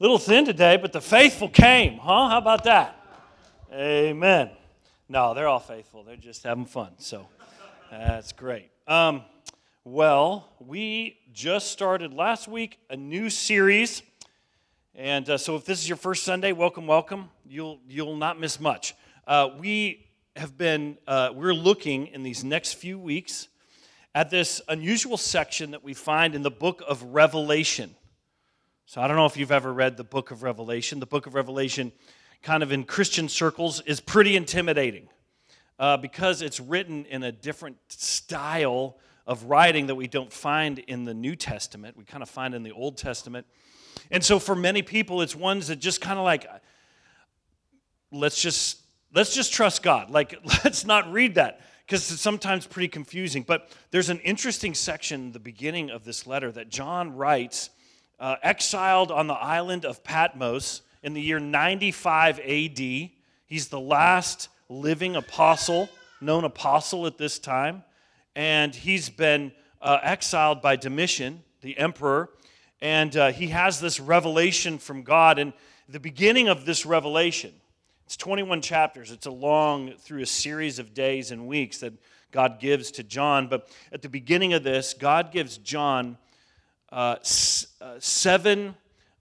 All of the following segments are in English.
little thin today, but the faithful came, huh? How about that? Amen. No, they're all faithful. They're just having fun. So that's great. Um, well, we just started last week a new series. And uh, so if this is your first Sunday, welcome, welcome. You'll, you'll not miss much. Uh, we have been, uh, we're looking in these next few weeks at this unusual section that we find in the book of Revelation. So I don't know if you've ever read the book of Revelation. The book of Revelation, kind of in Christian circles, is pretty intimidating uh, because it's written in a different style of writing that we don't find in the New Testament. We kind of find in the Old Testament. And so for many people, it's ones that just kind of like, let's just let's just trust God. Like, let's not read that because it's sometimes pretty confusing. But there's an interesting section, the beginning of this letter, that John writes uh, exiled on the island of Patmos in the year 95 AD. He's the last living apostle, known apostle at this time. And he's been uh, exiled by Domitian, the emperor. And uh, he has this revelation from God. And the beginning of this revelation, it's 21 chapters. It's a long, through a series of days and weeks that God gives to John. But at the beginning of this, God gives John uh, uh, seven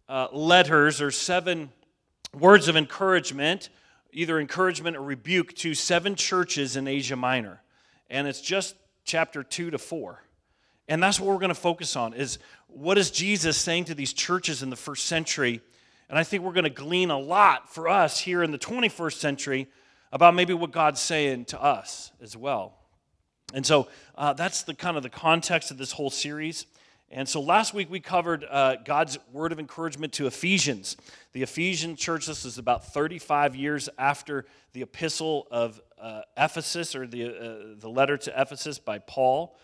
uh, letters or seven words of encouragement, either encouragement or rebuke, to seven churches in Asia Minor. And it's just chapter 2 to 4. And that's what we're going to focus on is what is Jesus saying to these churches in the first century? And I think we're going to glean a lot for us here in the 21st century about maybe what God's saying to us as well. And so uh, that's the kind of the context of this whole series. And so last week we covered uh, God's word of encouragement to Ephesians. The Ephesian church, this is about 35 years after the epistle of uh, Ephesus or the, uh, the letter to Ephesus by Paul.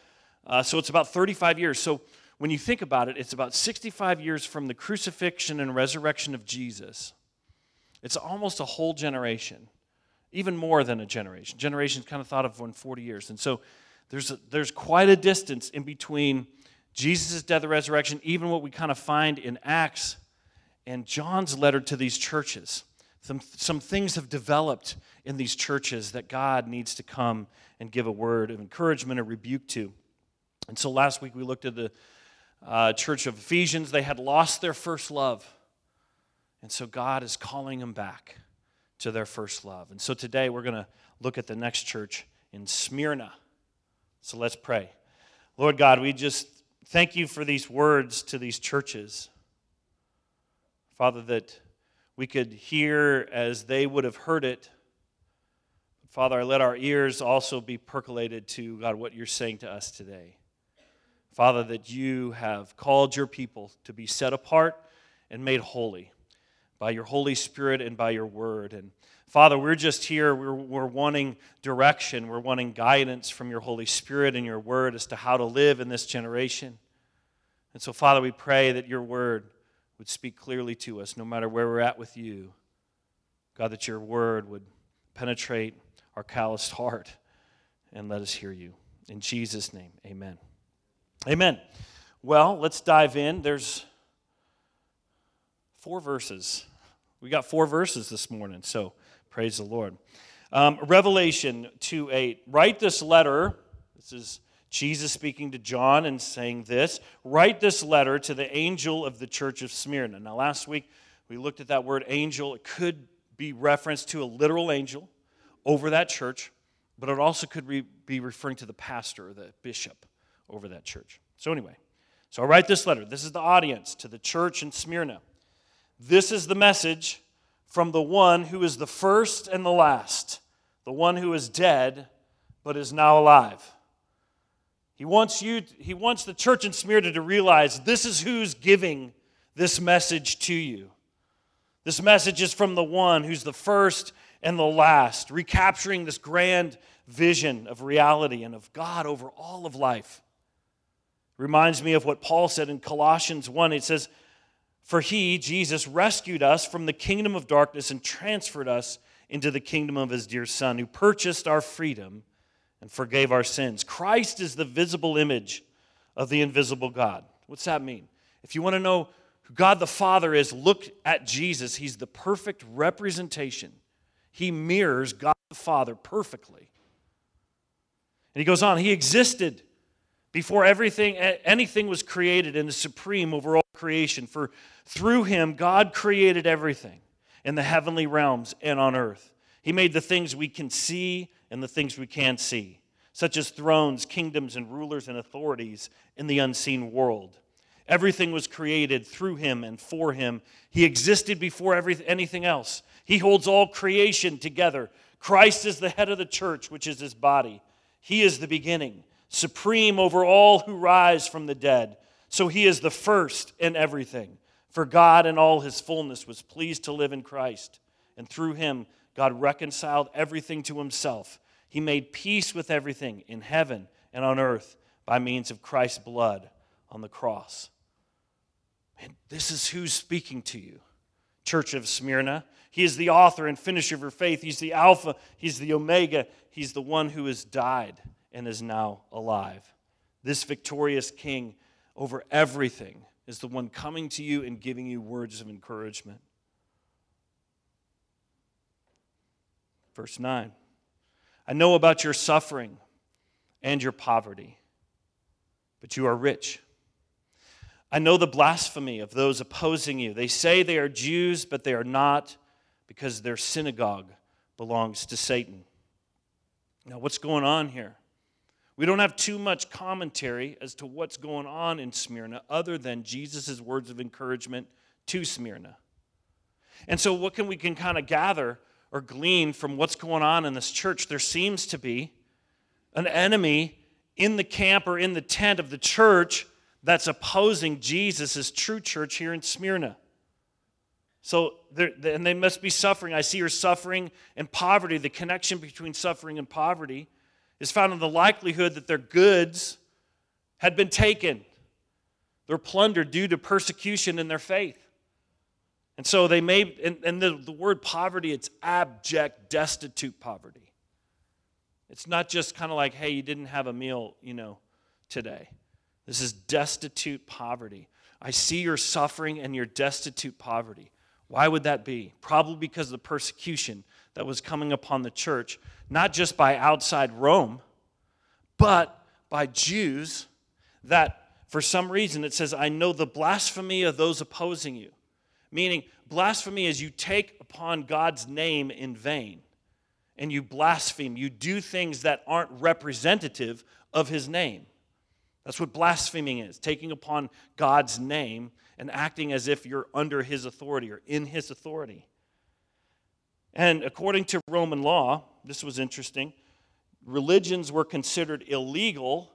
Uh, so it's about 35 years. So when you think about it, it's about 65 years from the crucifixion and resurrection of Jesus. It's almost a whole generation, even more than a generation. Generations kind of thought of in 40 years. And so there's, a, there's quite a distance in between Jesus' death and resurrection, even what we kind of find in Acts and John's letter to these churches. Some, some things have developed in these churches that God needs to come and give a word of encouragement or rebuke to. And so last week we looked at the uh, church of Ephesians. They had lost their first love. And so God is calling them back to their first love. And so today we're going to look at the next church in Smyrna. So let's pray. Lord God, we just Thank you for these words to these churches. Father, that we could hear as they would have heard it. Father, I let our ears also be percolated to, God, what you're saying to us today. Father, that you have called your people to be set apart and made holy by your Holy Spirit and by your word. And Father, we're just here, we're, we're wanting direction, we're wanting guidance from your Holy Spirit and your word as to how to live in this generation. And so, Father, we pray that your word would speak clearly to us no matter where we're at with you. God, that your word would penetrate our calloused heart and let us hear you. In Jesus' name, amen. Amen. Well, let's dive in. There's four verses. We got four verses this morning, so praise the Lord. Um, Revelation 2 8. Write this letter. This is Jesus speaking to John and saying this Write this letter to the angel of the church of Smyrna. Now, last week we looked at that word angel. It could be reference to a literal angel over that church, but it also could re- be referring to the pastor or the bishop over that church. So, anyway, so I write this letter. This is the audience to the church in Smyrna. This is the message from the one who is the first and the last, the one who is dead but is now alive. He wants you he wants the church in Smyrna to realize this is who's giving this message to you. This message is from the one who's the first and the last, recapturing this grand vision of reality and of God over all of life. Reminds me of what Paul said in Colossians 1. It says, For he, Jesus, rescued us from the kingdom of darkness and transferred us into the kingdom of his dear Son, who purchased our freedom and forgave our sins. Christ is the visible image of the invisible God. What's that mean? If you want to know who God the Father is, look at Jesus. He's the perfect representation. He mirrors God the Father perfectly. And he goes on, He existed before everything anything was created and is supreme over all creation. For through him god created everything in the heavenly realms and on earth. He made the things we can see and the things we can't see such as thrones kingdoms and rulers and authorities in the unseen world. Everything was created through him and for him. He existed before everything, anything else. He holds all creation together. Christ is the head of the church which is his body. He is the beginning supreme over all who rise from the dead. So he is the first in everything. For God in all his fullness was pleased to live in Christ, and through him, God reconciled everything to himself. He made peace with everything in heaven and on earth by means of Christ's blood on the cross. And this is who's speaking to you, Church of Smyrna. He is the author and finisher of your faith. He's the Alpha, He's the Omega, He's the one who has died and is now alive. This victorious king over everything is the one coming to you and giving you words of encouragement. Verse 9 I know about your suffering and your poverty, but you are rich. I know the blasphemy of those opposing you. They say they are Jews, but they are not, because their synagogue belongs to Satan. Now, what's going on here? We don't have too much commentary as to what's going on in Smyrna other than Jesus' words of encouragement to Smyrna. And so, what can we can kind of gather or glean from what's going on in this church? There seems to be an enemy in the camp or in the tent of the church that's opposing Jesus' true church here in Smyrna. So, and they must be suffering. I see her suffering and poverty, the connection between suffering and poverty is found in the likelihood that their goods had been taken. their plunder due to persecution in their faith. And so they may, and, and the, the word poverty, it's abject, destitute poverty. It's not just kind of like, hey, you didn't have a meal, you know, today. This is destitute poverty. I see your suffering and your destitute poverty. Why would that be? Probably because of the persecution that was coming upon the church, not just by outside Rome, but by Jews that for some reason it says, I know the blasphemy of those opposing you. Meaning, blasphemy is you take upon God's name in vain and you blaspheme. You do things that aren't representative of his name. That's what blaspheming is taking upon God's name and acting as if you're under his authority or in his authority. And according to Roman law, this was interesting, religions were considered illegal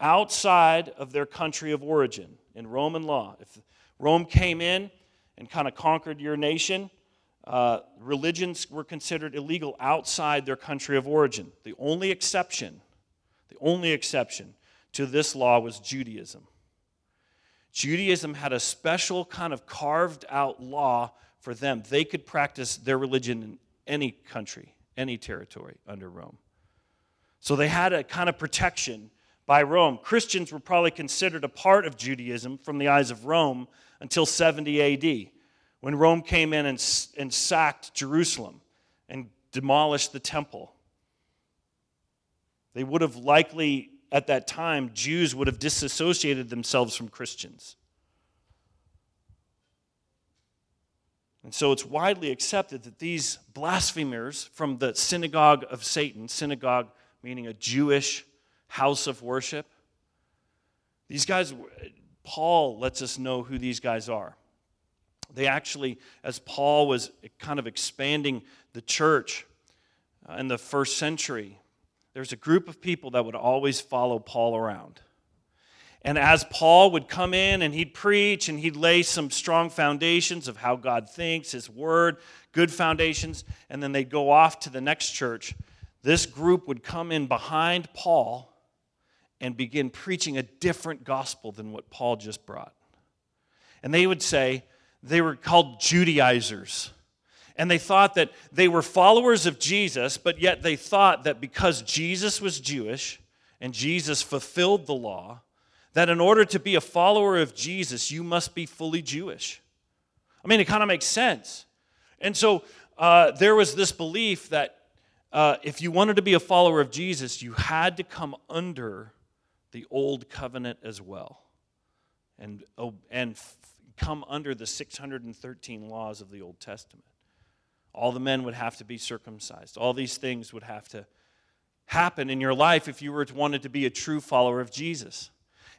outside of their country of origin in Roman law. If Rome came in and kind of conquered your nation, uh, religions were considered illegal outside their country of origin. The only exception, the only exception to this law was Judaism. Judaism had a special kind of carved out law for them. They could practice their religion in any country, any territory under Rome. So they had a kind of protection by Rome. Christians were probably considered a part of Judaism from the eyes of Rome until 70 AD, when Rome came in and, and sacked Jerusalem and demolished the temple. They would have likely, at that time, Jews would have disassociated themselves from Christians. And so it's widely accepted that these blasphemers from the synagogue of Satan, synagogue meaning a Jewish house of worship, these guys, Paul lets us know who these guys are. They actually, as Paul was kind of expanding the church uh, in the first century, there's a group of people that would always follow Paul around. And as Paul would come in and he'd preach and he'd lay some strong foundations of how God thinks, his word, good foundations, and then they'd go off to the next church, this group would come in behind Paul and begin preaching a different gospel than what Paul just brought. And they would say they were called Judaizers. And they thought that they were followers of Jesus, but yet they thought that because Jesus was Jewish and Jesus fulfilled the law, that in order to be a follower of Jesus, you must be fully Jewish. I mean, it kind of makes sense. And so uh, there was this belief that uh, if you wanted to be a follower of Jesus, you had to come under the old covenant as well and, oh, and f- come under the 613 laws of the Old Testament. All the men would have to be circumcised. All these things would have to happen in your life if you were wanted to be a true follower of Jesus.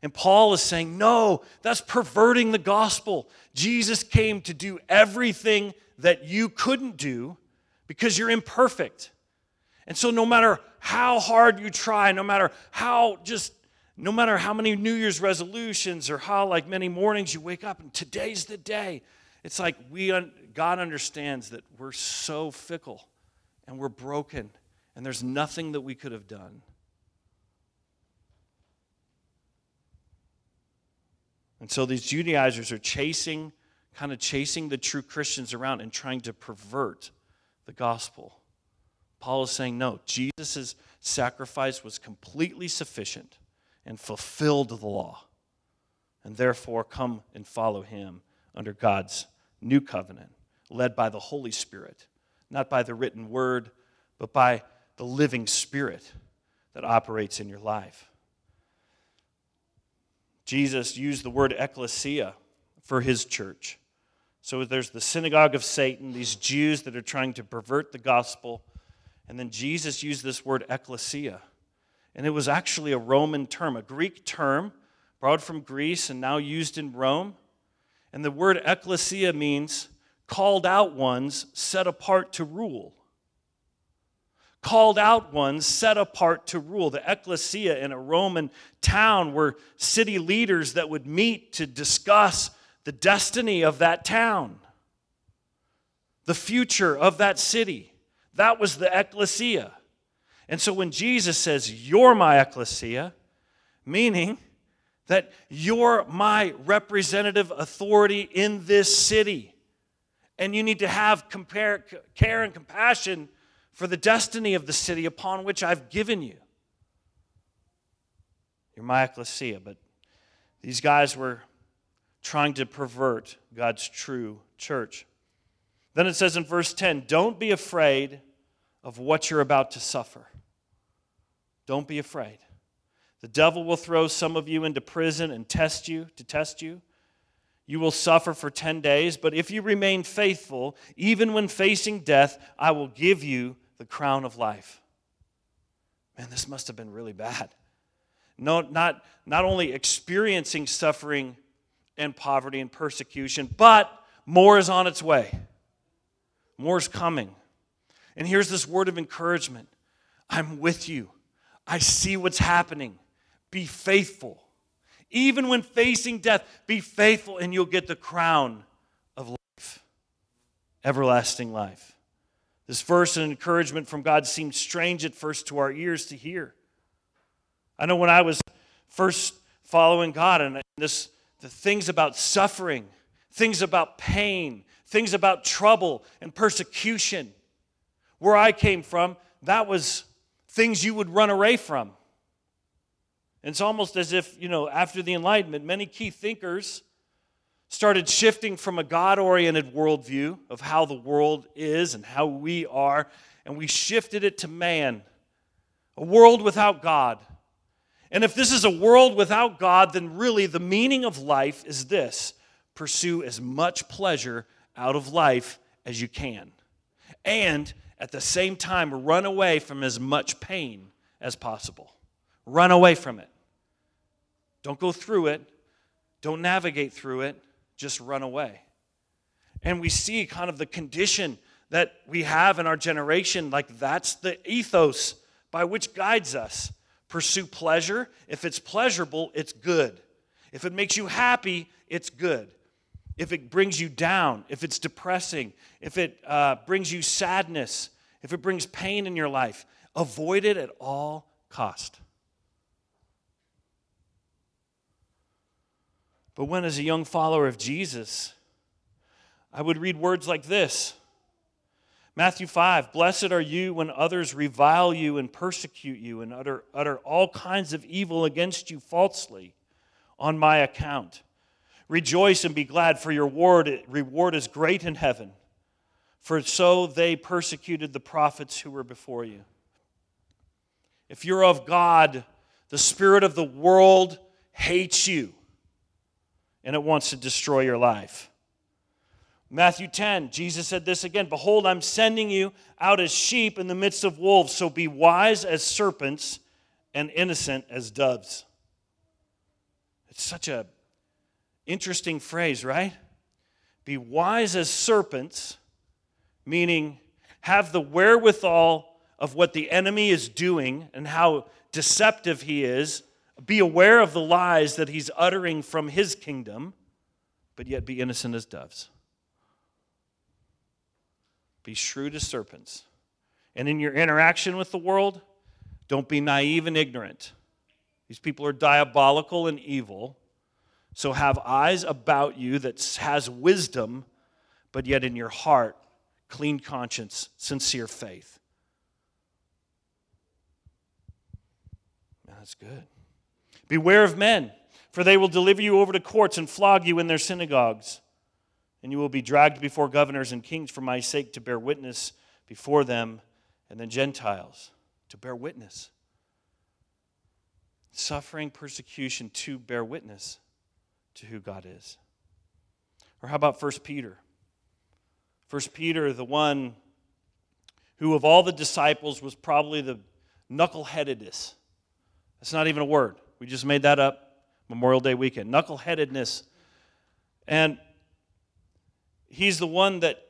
And Paul is saying, no, that's perverting the gospel. Jesus came to do everything that you couldn't do because you're imperfect. And so, no matter how hard you try, no matter how just, no matter how many New Year's resolutions or how like many mornings you wake up and today's the day, it's like we, God understands that we're so fickle and we're broken and there's nothing that we could have done. And so these Judaizers are chasing, kind of chasing the true Christians around and trying to pervert the gospel. Paul is saying, no, Jesus' sacrifice was completely sufficient and fulfilled the law. And therefore, come and follow him under God's new covenant, led by the Holy Spirit, not by the written word, but by the living Spirit that operates in your life. Jesus used the word ecclesia for his church. So there's the synagogue of Satan, these Jews that are trying to pervert the gospel. And then Jesus used this word ecclesia. And it was actually a Roman term, a Greek term, borrowed from Greece and now used in Rome. And the word ecclesia means called out ones set apart to rule called out ones set apart to rule. The ecclesia in a Roman town were city leaders that would meet to discuss the destiny of that town, the future of that city. That was the ecclesia. And so when Jesus says, You're my ecclesia, meaning that you're my representative authority in this city, and you need to have compare, care and compassion for the destiny of the city upon which I've given you. You're my ecclesia, but these guys were trying to pervert God's true church. Then it says in verse 10 Don't be afraid of what you're about to suffer. Don't be afraid. The devil will throw some of you into prison and test you, to test you. You will suffer for 10 days, but if you remain faithful, even when facing death, I will give you the crown of life. Man, this must have been really bad. No, not, not only experiencing suffering and poverty and persecution, but more is on its way. More is coming. And here's this word of encouragement I'm with you. I see what's happening. Be faithful. Even when facing death, be faithful and you'll get the crown of life, everlasting life. This verse and encouragement from God seemed strange at first to our ears to hear. I know when I was first following God and this the things about suffering, things about pain, things about trouble and persecution. Where I came from, that was things you would run away from. It's almost as if, you know, after the Enlightenment, many key thinkers started shifting from a God oriented worldview of how the world is and how we are, and we shifted it to man, a world without God. And if this is a world without God, then really the meaning of life is this pursue as much pleasure out of life as you can. And at the same time, run away from as much pain as possible. Run away from it. Don't go through it, don't navigate through it just run away. And we see kind of the condition that we have in our generation, like that's the ethos by which guides us. Pursue pleasure. If it's pleasurable, it's good. If it makes you happy, it's good. If it brings you down, if it's depressing, if it uh, brings you sadness, if it brings pain in your life, avoid it at all cost. But when, as a young follower of Jesus, I would read words like this Matthew 5 Blessed are you when others revile you and persecute you and utter, utter all kinds of evil against you falsely on my account. Rejoice and be glad, for your reward reward is great in heaven. For so they persecuted the prophets who were before you. If you're of God, the spirit of the world hates you and it wants to destroy your life. Matthew 10, Jesus said this again Behold, I'm sending you out as sheep in the midst of wolves, so be wise as serpents and innocent as doves. It's such a interesting phrase, right? Be wise as serpents, meaning have the wherewithal of what the enemy is doing and how deceptive he is be aware of the lies that he's uttering from his kingdom, but yet be innocent as doves. Be shrewd as serpents. And in your interaction with the world, don't be naive and ignorant. These people are diabolical and evil. So have eyes about you that has wisdom, but yet in your heart, clean conscience, sincere faith. That's good. Beware of men, for they will deliver you over to courts and flog you in their synagogues. And you will be dragged before governors and kings for my sake to bear witness before them and the Gentiles. To bear witness. Suffering persecution to bear witness to who God is. Or how about 1 Peter? 1 Peter, the one who of all the disciples was probably the knuckleheadedest. That's not even a word. We just made that up Memorial Day weekend. Knuckleheadedness. And he's the one that,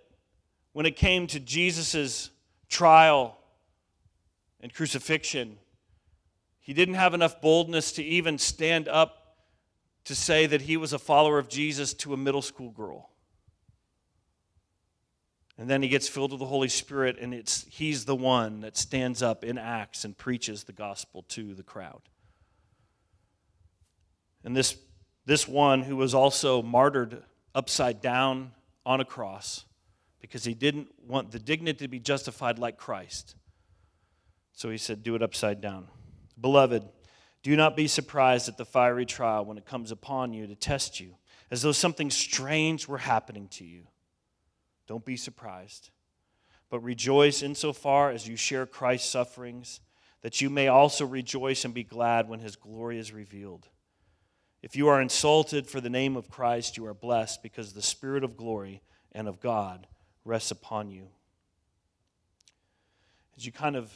when it came to Jesus' trial and crucifixion, he didn't have enough boldness to even stand up to say that he was a follower of Jesus to a middle school girl. And then he gets filled with the Holy Spirit, and it's, he's the one that stands up in Acts and preaches the gospel to the crowd. And this, this one who was also martyred upside down on a cross because he didn't want the dignity to be justified like Christ. So he said, Do it upside down. Beloved, do not be surprised at the fiery trial when it comes upon you to test you, as though something strange were happening to you. Don't be surprised, but rejoice insofar as you share Christ's sufferings, that you may also rejoice and be glad when his glory is revealed. If you are insulted for the name of Christ, you are blessed because the Spirit of glory and of God rests upon you. As you kind of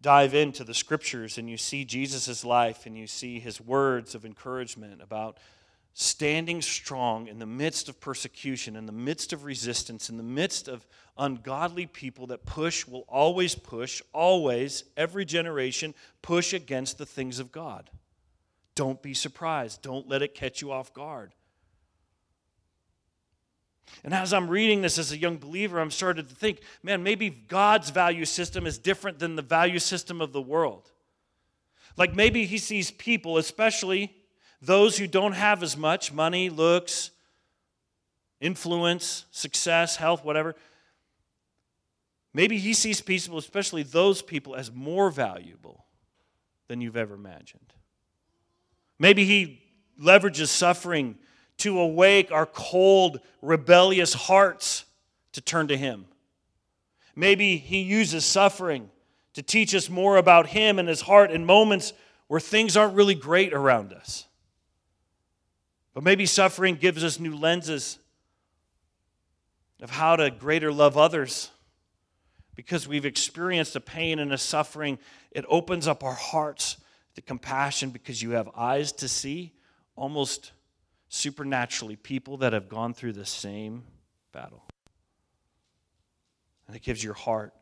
dive into the scriptures and you see Jesus' life and you see his words of encouragement about standing strong in the midst of persecution, in the midst of resistance, in the midst of ungodly people that push, will always push, always, every generation, push against the things of God. Don't be surprised. Don't let it catch you off guard. And as I'm reading this as a young believer, I'm starting to think, man, maybe God's value system is different than the value system of the world. Like maybe he sees people, especially those who don't have as much money, looks, influence, success, health, whatever. Maybe he sees people, especially those people, as more valuable than you've ever imagined. Maybe he leverages suffering to awake our cold, rebellious hearts to turn to him. Maybe he uses suffering to teach us more about him and his heart in moments where things aren't really great around us. But maybe suffering gives us new lenses of how to greater love others. Because we've experienced a pain and a suffering, it opens up our hearts the compassion because you have eyes to see, almost supernaturally, people that have gone through the same battle. And it gives your heart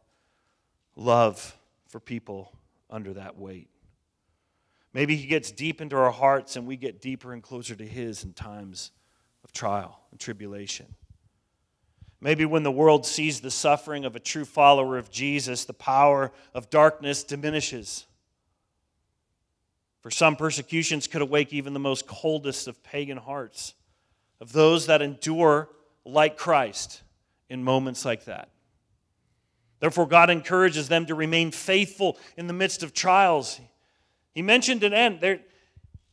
love for people under that weight. Maybe He gets deep into our hearts and we get deeper and closer to His in times of trial and tribulation. Maybe when the world sees the suffering of a true follower of Jesus, the power of darkness diminishes. For some, persecutions could awake even the most coldest of pagan hearts, of those that endure like Christ in moments like that. Therefore, God encourages them to remain faithful in the midst of trials. He mentioned an end. There,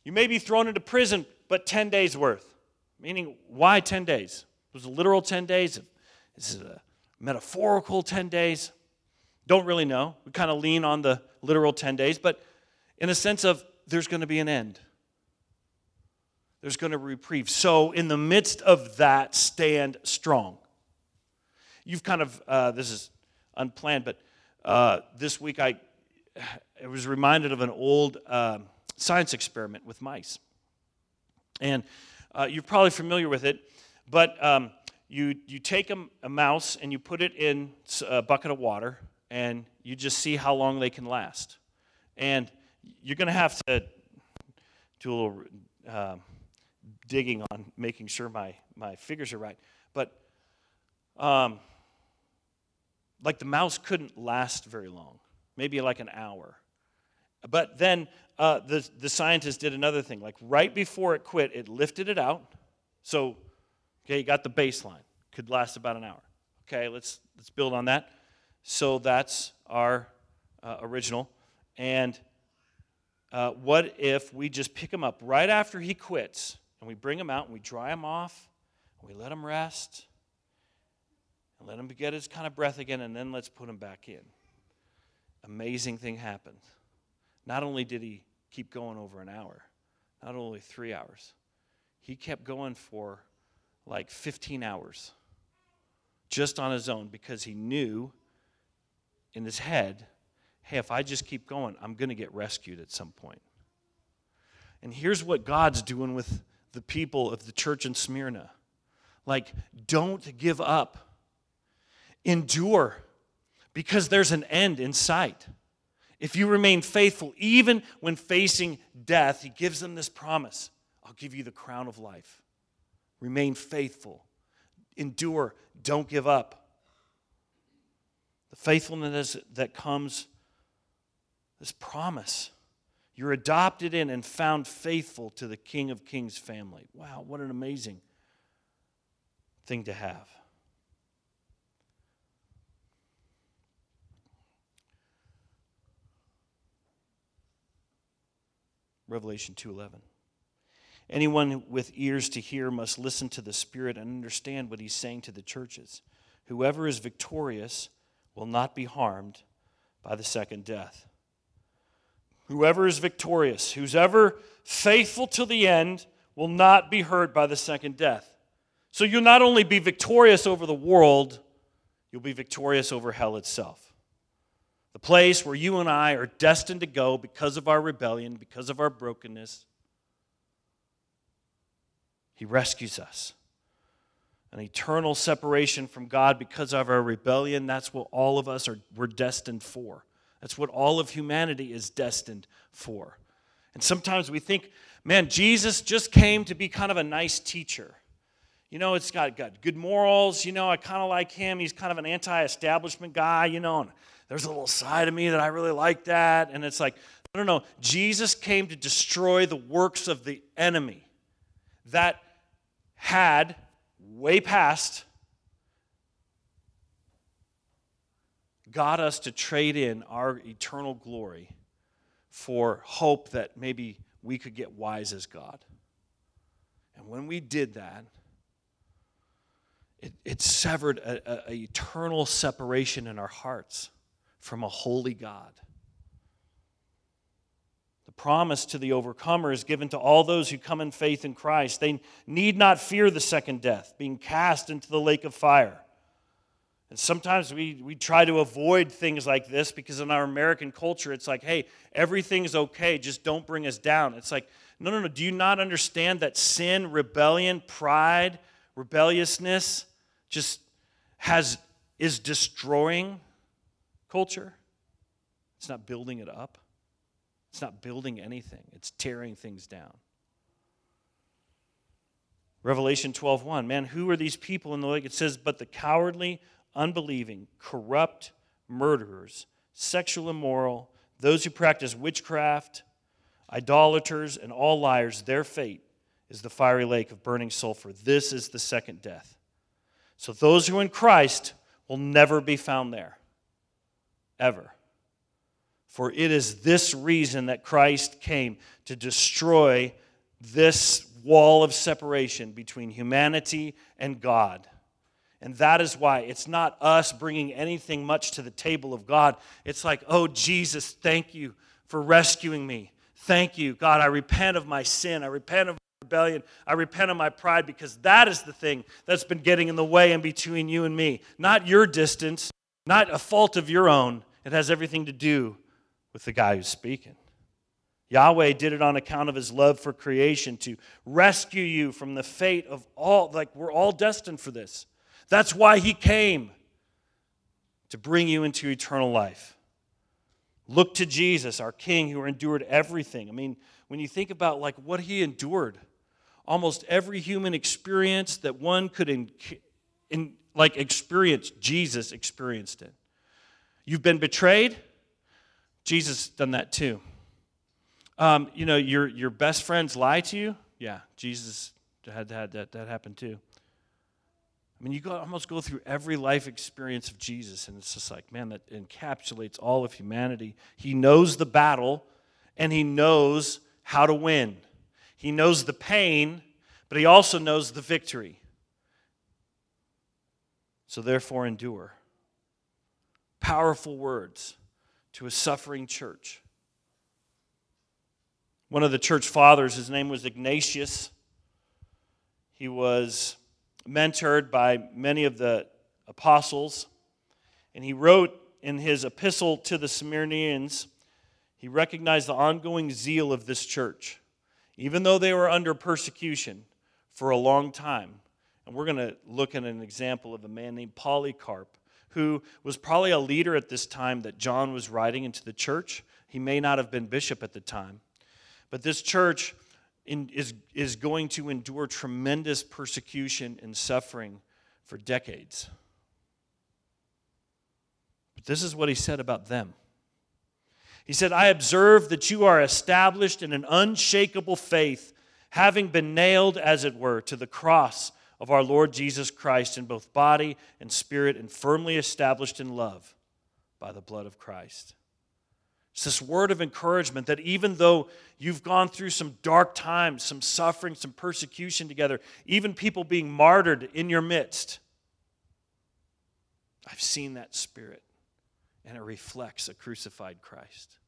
you may be thrown into prison, but 10 days worth. Meaning, why 10 days? It was a literal 10 days. This Is it a metaphorical 10 days? Don't really know. We kind of lean on the literal 10 days, but in a sense of there's going to be an end. There's going to be reprieve. So, in the midst of that, stand strong. You've kind of, uh, this is unplanned, but uh, this week I, I was reminded of an old uh, science experiment with mice. And uh, you're probably familiar with it, but um, you, you take a, a mouse and you put it in a bucket of water, and you just see how long they can last. And you're going to have to do a little uh, digging on making sure my, my figures are right. But um, like the mouse couldn't last very long, maybe like an hour. But then uh, the, the scientists did another thing. Like right before it quit, it lifted it out. So, okay, you got the baseline. Could last about an hour. Okay, let's, let's build on that. So that's our uh, original. And uh, what if we just pick him up right after he quits and we bring him out and we dry him off and we let him rest and let him get his kind of breath again and then let's put him back in? Amazing thing happened. Not only did he keep going over an hour, not only three hours, he kept going for like 15 hours just on his own because he knew in his head hey, if I just keep going, I'm going to get rescued at some point. And here's what God's doing with the people of the church in Smyrna like, don't give up, endure, because there's an end in sight. If you remain faithful, even when facing death, he gives them this promise I'll give you the crown of life. Remain faithful, endure, don't give up. The faithfulness that comes this promise. You're adopted in and found faithful to the King of Kings family. Wow, what an amazing thing to have. Revelation 2:11. Anyone with ears to hear must listen to the Spirit and understand what he's saying to the churches. Whoever is victorious will not be harmed by the second death. Whoever is victorious, who's ever faithful to the end, will not be hurt by the second death. So you'll not only be victorious over the world, you'll be victorious over hell itself. The place where you and I are destined to go because of our rebellion, because of our brokenness. He rescues us. An eternal separation from God because of our rebellion, that's what all of us are we're destined for. That's what all of humanity is destined for. And sometimes we think, man, Jesus just came to be kind of a nice teacher. You know, it's got, got good morals. You know, I kind of like him. He's kind of an anti establishment guy, you know, and there's a little side of me that I really like that. And it's like, no, no, no. Jesus came to destroy the works of the enemy that had way past got us to trade in our eternal glory for hope that maybe we could get wise as God. And when we did that, it, it severed an eternal separation in our hearts from a holy God. The promise to the overcomer is given to all those who come in faith in Christ. They need not fear the second death, being cast into the lake of fire. And sometimes we, we try to avoid things like this because in our American culture, it's like, hey, everything's okay, just don't bring us down. It's like, no, no, no. Do you not understand that sin, rebellion, pride, rebelliousness just has is destroying culture? It's not building it up. It's not building anything, it's tearing things down. Revelation 12:1. Man, who are these people in the lake? It says, "But the cowardly, unbelieving, corrupt, murderers, sexual immoral, those who practice witchcraft, idolaters, and all liars, their fate is the fiery lake of burning sulfur. This is the second death." So those who are in Christ will never be found there. Ever. For it is this reason that Christ came to destroy this wall of separation between humanity and God. And that is why it's not us bringing anything much to the table of God. It's like, oh, Jesus, thank you for rescuing me. Thank you. God, I repent of my sin. I repent of my rebellion. I repent of my pride because that is the thing that's been getting in the way in between you and me. Not your distance, not a fault of your own. It has everything to do with the guy who's speaking. Yahweh did it on account of his love for creation to rescue you from the fate of all, like we're all destined for this. That's why he came to bring you into eternal life. Look to Jesus, our King, who endured everything. I mean, when you think about like what he endured, almost every human experience that one could in, in, like experience, Jesus experienced it. You've been betrayed, Jesus done that too. Um, you know, your, your best friends lie to you. Yeah, Jesus had, had that, that happen too. I mean, you go, almost go through every life experience of Jesus, and it's just like, man, that encapsulates all of humanity. He knows the battle, and he knows how to win. He knows the pain, but he also knows the victory. So, therefore, endure. Powerful words to a suffering church. One of the church fathers, his name was Ignatius. He was mentored by many of the apostles, and he wrote in his epistle to the Smyrnians, he recognized the ongoing zeal of this church, even though they were under persecution for a long time. And we're going to look at an example of a man named Polycarp, who was probably a leader at this time that John was writing into the church. He may not have been bishop at the time. But this church in, is, is going to endure tremendous persecution and suffering for decades. But this is what he said about them. He said, I observe that you are established in an unshakable faith, having been nailed, as it were, to the cross of our Lord Jesus Christ in both body and spirit, and firmly established in love by the blood of Christ. It's this word of encouragement that even though you've gone through some dark times, some suffering, some persecution together, even people being martyred in your midst, I've seen that spirit, and it reflects a crucified Christ.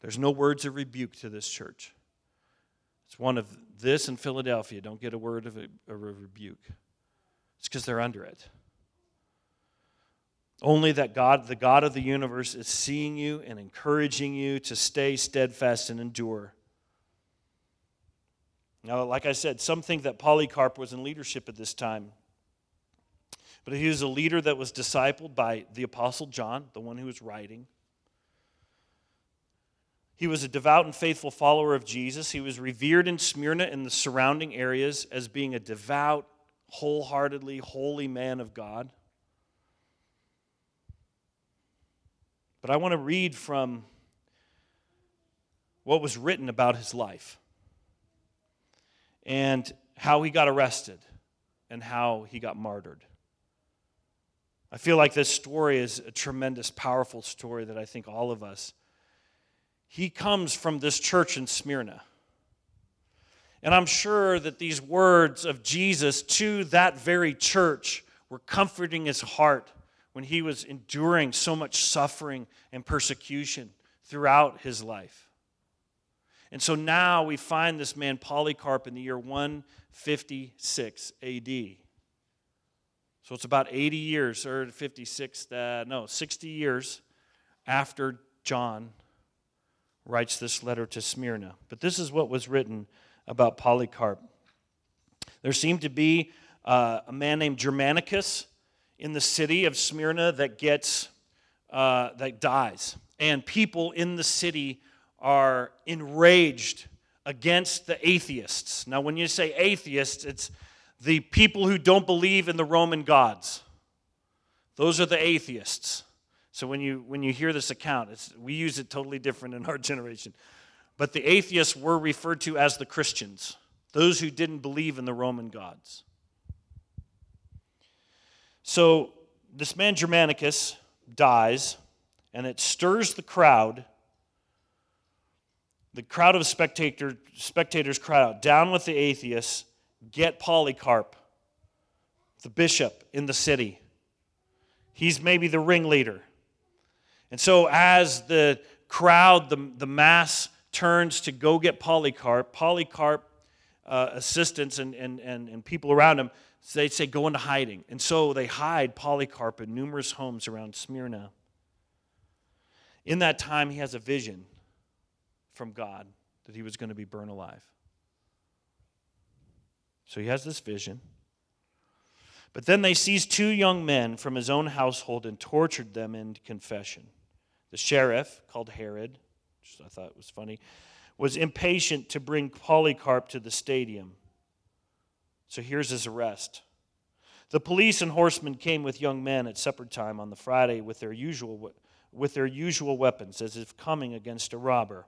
There's no words of rebuke to this church. It's one of this in Philadelphia. Don't get a word of a, a rebuke. It's because they're under it. Only that God, the God of the universe, is seeing you and encouraging you to stay steadfast and endure. Now, like I said, some think that Polycarp was in leadership at this time. But he was a leader that was discipled by the Apostle John, the one who was writing. He was a devout and faithful follower of Jesus. He was revered in Smyrna and the surrounding areas as being a devout, wholeheartedly holy man of God. But I want to read from what was written about his life and how he got arrested and how he got martyred. I feel like this story is a tremendous, powerful story that I think all of us. He comes from this church in Smyrna. And I'm sure that these words of Jesus to that very church were comforting his heart when he was enduring so much suffering and persecution throughout his life. And so now we find this man Polycarp in the year 156 AD. So it's about 80 years, or 56, uh, no, 60 years after John writes this letter to Smyrna. But this is what was written about Polycarp. There seemed to be uh, a man named Germanicus in the city of Smyrna that gets uh, that dies. and people in the city are enraged against the atheists. Now, when you say atheists, it's the people who don't believe in the Roman gods. Those are the atheists. So when you when you hear this account, we use it totally different in our generation. But the atheists were referred to as the Christians, those who didn't believe in the Roman gods. So this man Germanicus dies, and it stirs the crowd. The crowd of spectator, spectators cry out, Down with the atheists, get Polycarp, the bishop in the city. He's maybe the ringleader. And so, as the crowd, the, the mass turns to go get Polycarp, Polycarp uh, assistants and, and, and, and people around him, they say, go into hiding. And so they hide Polycarp in numerous homes around Smyrna. In that time, he has a vision from God that he was going to be burned alive. So he has this vision. But then they seized two young men from his own household and tortured them into confession. The sheriff, called Herod, which I thought was funny, was impatient to bring Polycarp to the stadium. So here's his arrest. The police and horsemen came with young men at supper time on the Friday with their usual, with their usual weapons, as if coming against a robber.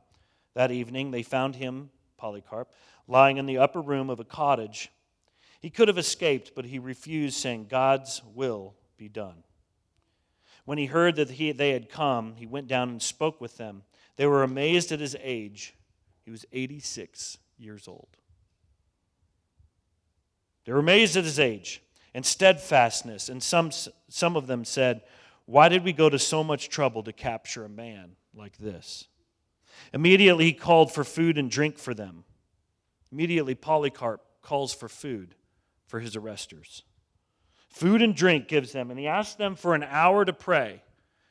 That evening they found him, Polycarp, lying in the upper room of a cottage. He could have escaped, but he refused, saying, God's will be done. When he heard that he, they had come, he went down and spoke with them. They were amazed at his age. He was 86 years old. They were amazed at his age and steadfastness. And some, some of them said, Why did we go to so much trouble to capture a man like this? Immediately he called for food and drink for them. Immediately Polycarp calls for food for his arresters. Food and drink gives them, and he asks them for an hour to pray.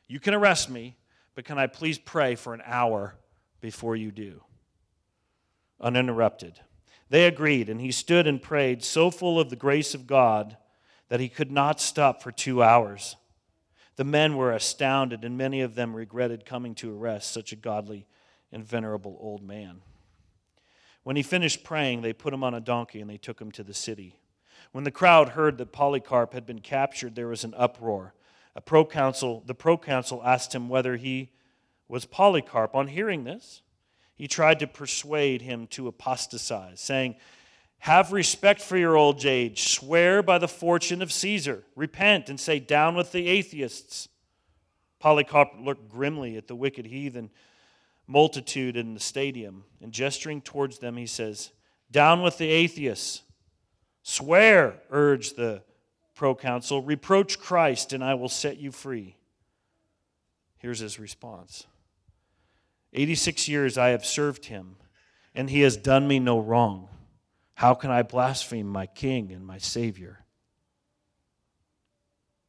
You can arrest me, but can I please pray for an hour before you do? Uninterrupted. They agreed, and he stood and prayed, so full of the grace of God that he could not stop for two hours. The men were astounded, and many of them regretted coming to arrest such a godly and venerable old man. When he finished praying, they put him on a donkey and they took him to the city. When the crowd heard that Polycarp had been captured, there was an uproar. A proconsul, the proconsul asked him whether he was Polycarp. On hearing this, he tried to persuade him to apostatize, saying, Have respect for your old age. Swear by the fortune of Caesar. Repent and say, Down with the atheists. Polycarp looked grimly at the wicked heathen multitude in the stadium, and gesturing towards them, he says, Down with the atheists. Swear, urged the proconsul, reproach Christ, and I will set you free. Here's his response 86 years I have served him, and he has done me no wrong. How can I blaspheme my king and my savior?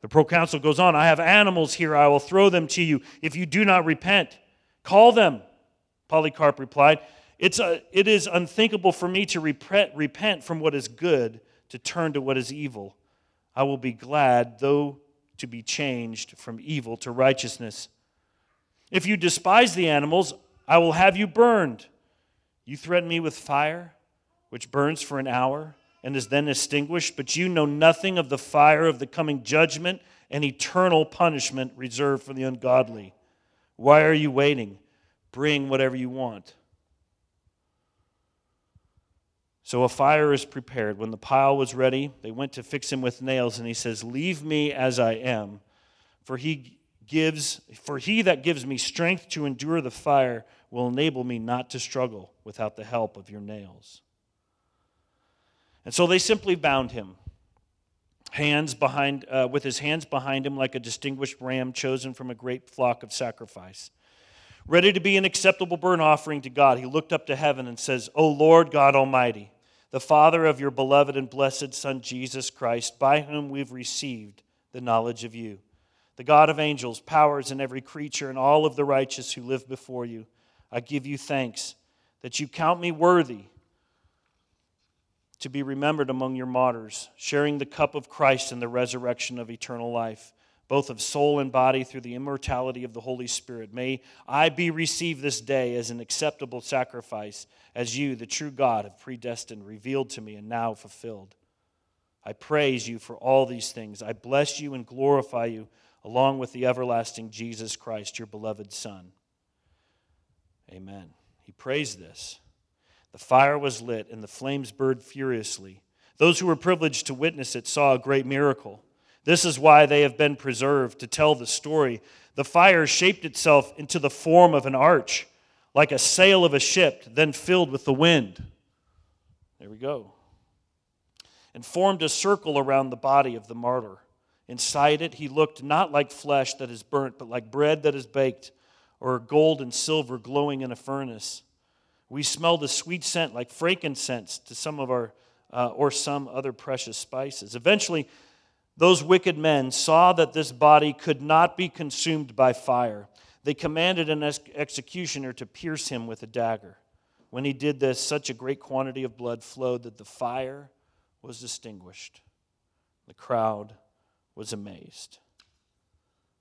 The proconsul goes on I have animals here, I will throw them to you if you do not repent. Call them, Polycarp replied. It's a, it is unthinkable for me to repent, repent from what is good to turn to what is evil. I will be glad, though to be changed from evil to righteousness. If you despise the animals, I will have you burned. You threaten me with fire, which burns for an hour and is then extinguished, but you know nothing of the fire of the coming judgment and eternal punishment reserved for the ungodly. Why are you waiting? Bring whatever you want. So a fire is prepared. When the pile was ready, they went to fix him with nails, and he says, Leave me as I am, for he gives for he that gives me strength to endure the fire will enable me not to struggle without the help of your nails. And so they simply bound him hands behind, uh, with his hands behind him, like a distinguished ram chosen from a great flock of sacrifice. Ready to be an acceptable burnt offering to God, he looked up to heaven and says, O Lord God Almighty, the Father of your beloved and blessed Son, Jesus Christ, by whom we've received the knowledge of you, the God of angels, powers, and every creature, and all of the righteous who live before you, I give you thanks that you count me worthy to be remembered among your martyrs, sharing the cup of Christ and the resurrection of eternal life. both of soul and body, through the immortality of the Holy Spirit. May I be received this day as an acceptable sacrifice, as you, the true God, have predestined, revealed to me, and now fulfilled. I praise you for all these things. I bless you and glorify you, along with the everlasting Jesus Christ, your beloved Son. Amen. He prays this. The fire was lit, and the flames burned furiously. Those who were privileged to witness it saw a great miracle. This is why they have been preserved to tell the story. The fire shaped itself into the form of an arch, like a sail of a ship, then filled with the wind. There we go. And formed a circle around the body of the martyr. Inside it, he looked not like flesh that is burnt, but like bread that is baked, or gold and silver glowing in a furnace. We smelled a sweet scent like frankincense to some of our, uh, or some other precious spices. Eventually, those wicked men saw that this body could not be consumed by fire. They commanded an ex- executioner to pierce him with a dagger. When he did this, such a great quantity of blood flowed that the fire was extinguished. The crowd was amazed.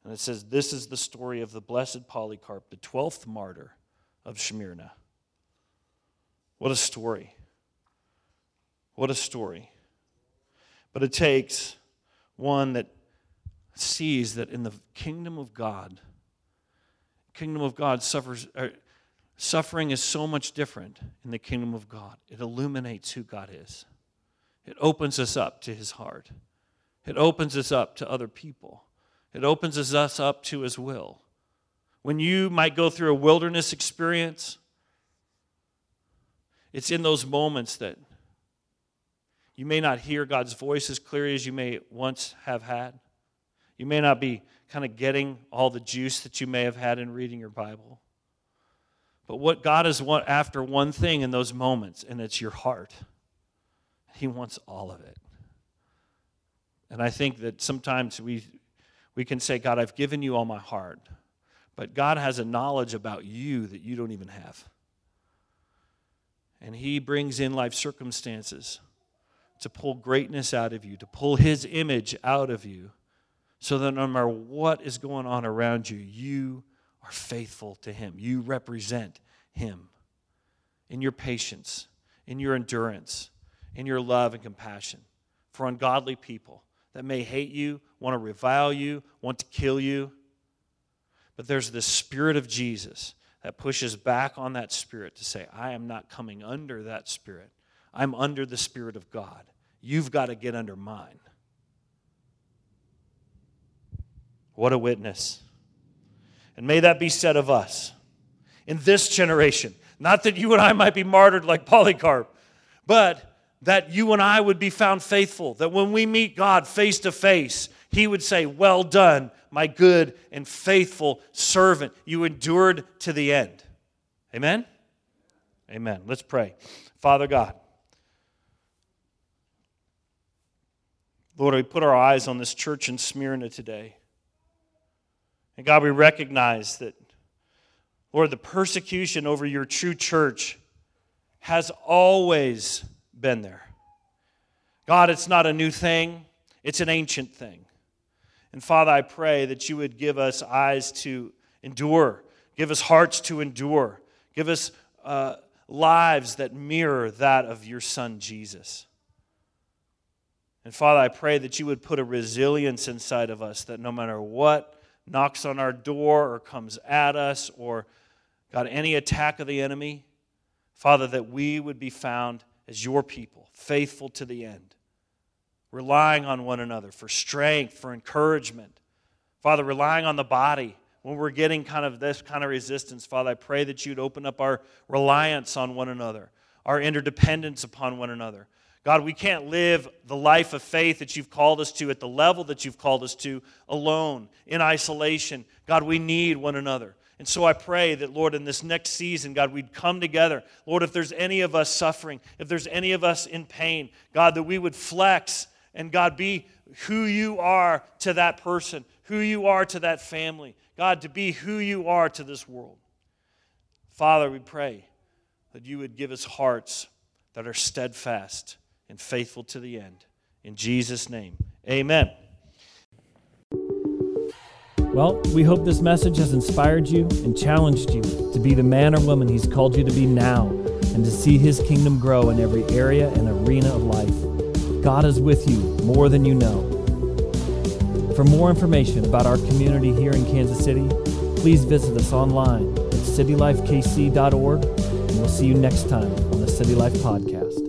And it says, This is the story of the blessed Polycarp, the 12th martyr of Smyrna. What a story! What a story. But it takes one that sees that in the kingdom of God, kingdom of God suffers, er, suffering is so much different in the kingdom of God. It illuminates who God is. It opens us up to his heart. It opens us up to other people. It opens us up to his will. When you might go through a wilderness experience, it's in those moments that you may not hear God's voice as clearly as you may once have had. You may not be kind of getting all the juice that you may have had in reading your Bible. But what God is after one thing in those moments, and it's your heart. He wants all of it. And I think that sometimes we, we can say, God, I've given you all my heart. But God has a knowledge about you that you don't even have. And He brings in life circumstances to pull greatness out of you, to pull His image out of you, so that no matter what is going on around you, you are faithful to Him. You represent Him in your patience, in your endurance, in your love and compassion for ungodly people that may hate you, want to revile you, want to kill you. But there's this Spirit of Jesus that pushes back on that Spirit to say, I am not coming under that Spirit. I'm under the Spirit of God. You've got to get under mine. What a witness. And may that be said of us in this generation. Not that you and I might be martyred like Polycarp, but that you and I would be found faithful. That when we meet God face to face, He would say, Well done, my good and faithful servant. You endured to the end. Amen? Amen. Let's pray. Father God, Lord, we put our eyes on this church in Smyrna today. And God, we recognize that, Lord, the persecution over your true church has always been there. God, it's not a new thing, it's an ancient thing. And Father, I pray that you would give us eyes to endure, give us hearts to endure, give us uh, lives that mirror that of your Son, Jesus. And Father, I pray that you would put a resilience inside of us that no matter what knocks on our door or comes at us or, God, any attack of the enemy, Father, that we would be found as your people, faithful to the end, relying on one another for strength, for encouragement. Father, relying on the body when we're getting kind of this kind of resistance, Father, I pray that you'd open up our reliance on one another, our interdependence upon one another. God, we can't live the life of faith that you've called us to at the level that you've called us to alone, in isolation. God, we need one another. And so I pray that, Lord, in this next season, God, we'd come together. Lord, if there's any of us suffering, if there's any of us in pain, God, that we would flex and, God, be who you are to that person, who you are to that family. God, to be who you are to this world. Father, we pray that you would give us hearts that are steadfast and faithful to the end. In Jesus' name, amen. Well, we hope this message has inspired you and challenged you to be the man or woman He's called you to be now and to see His kingdom grow in every area and arena of life. God is with you more than you know. For more information about our community here in Kansas City, please visit us online at citylifekc.org, and we'll see you next time on the City Life Podcast.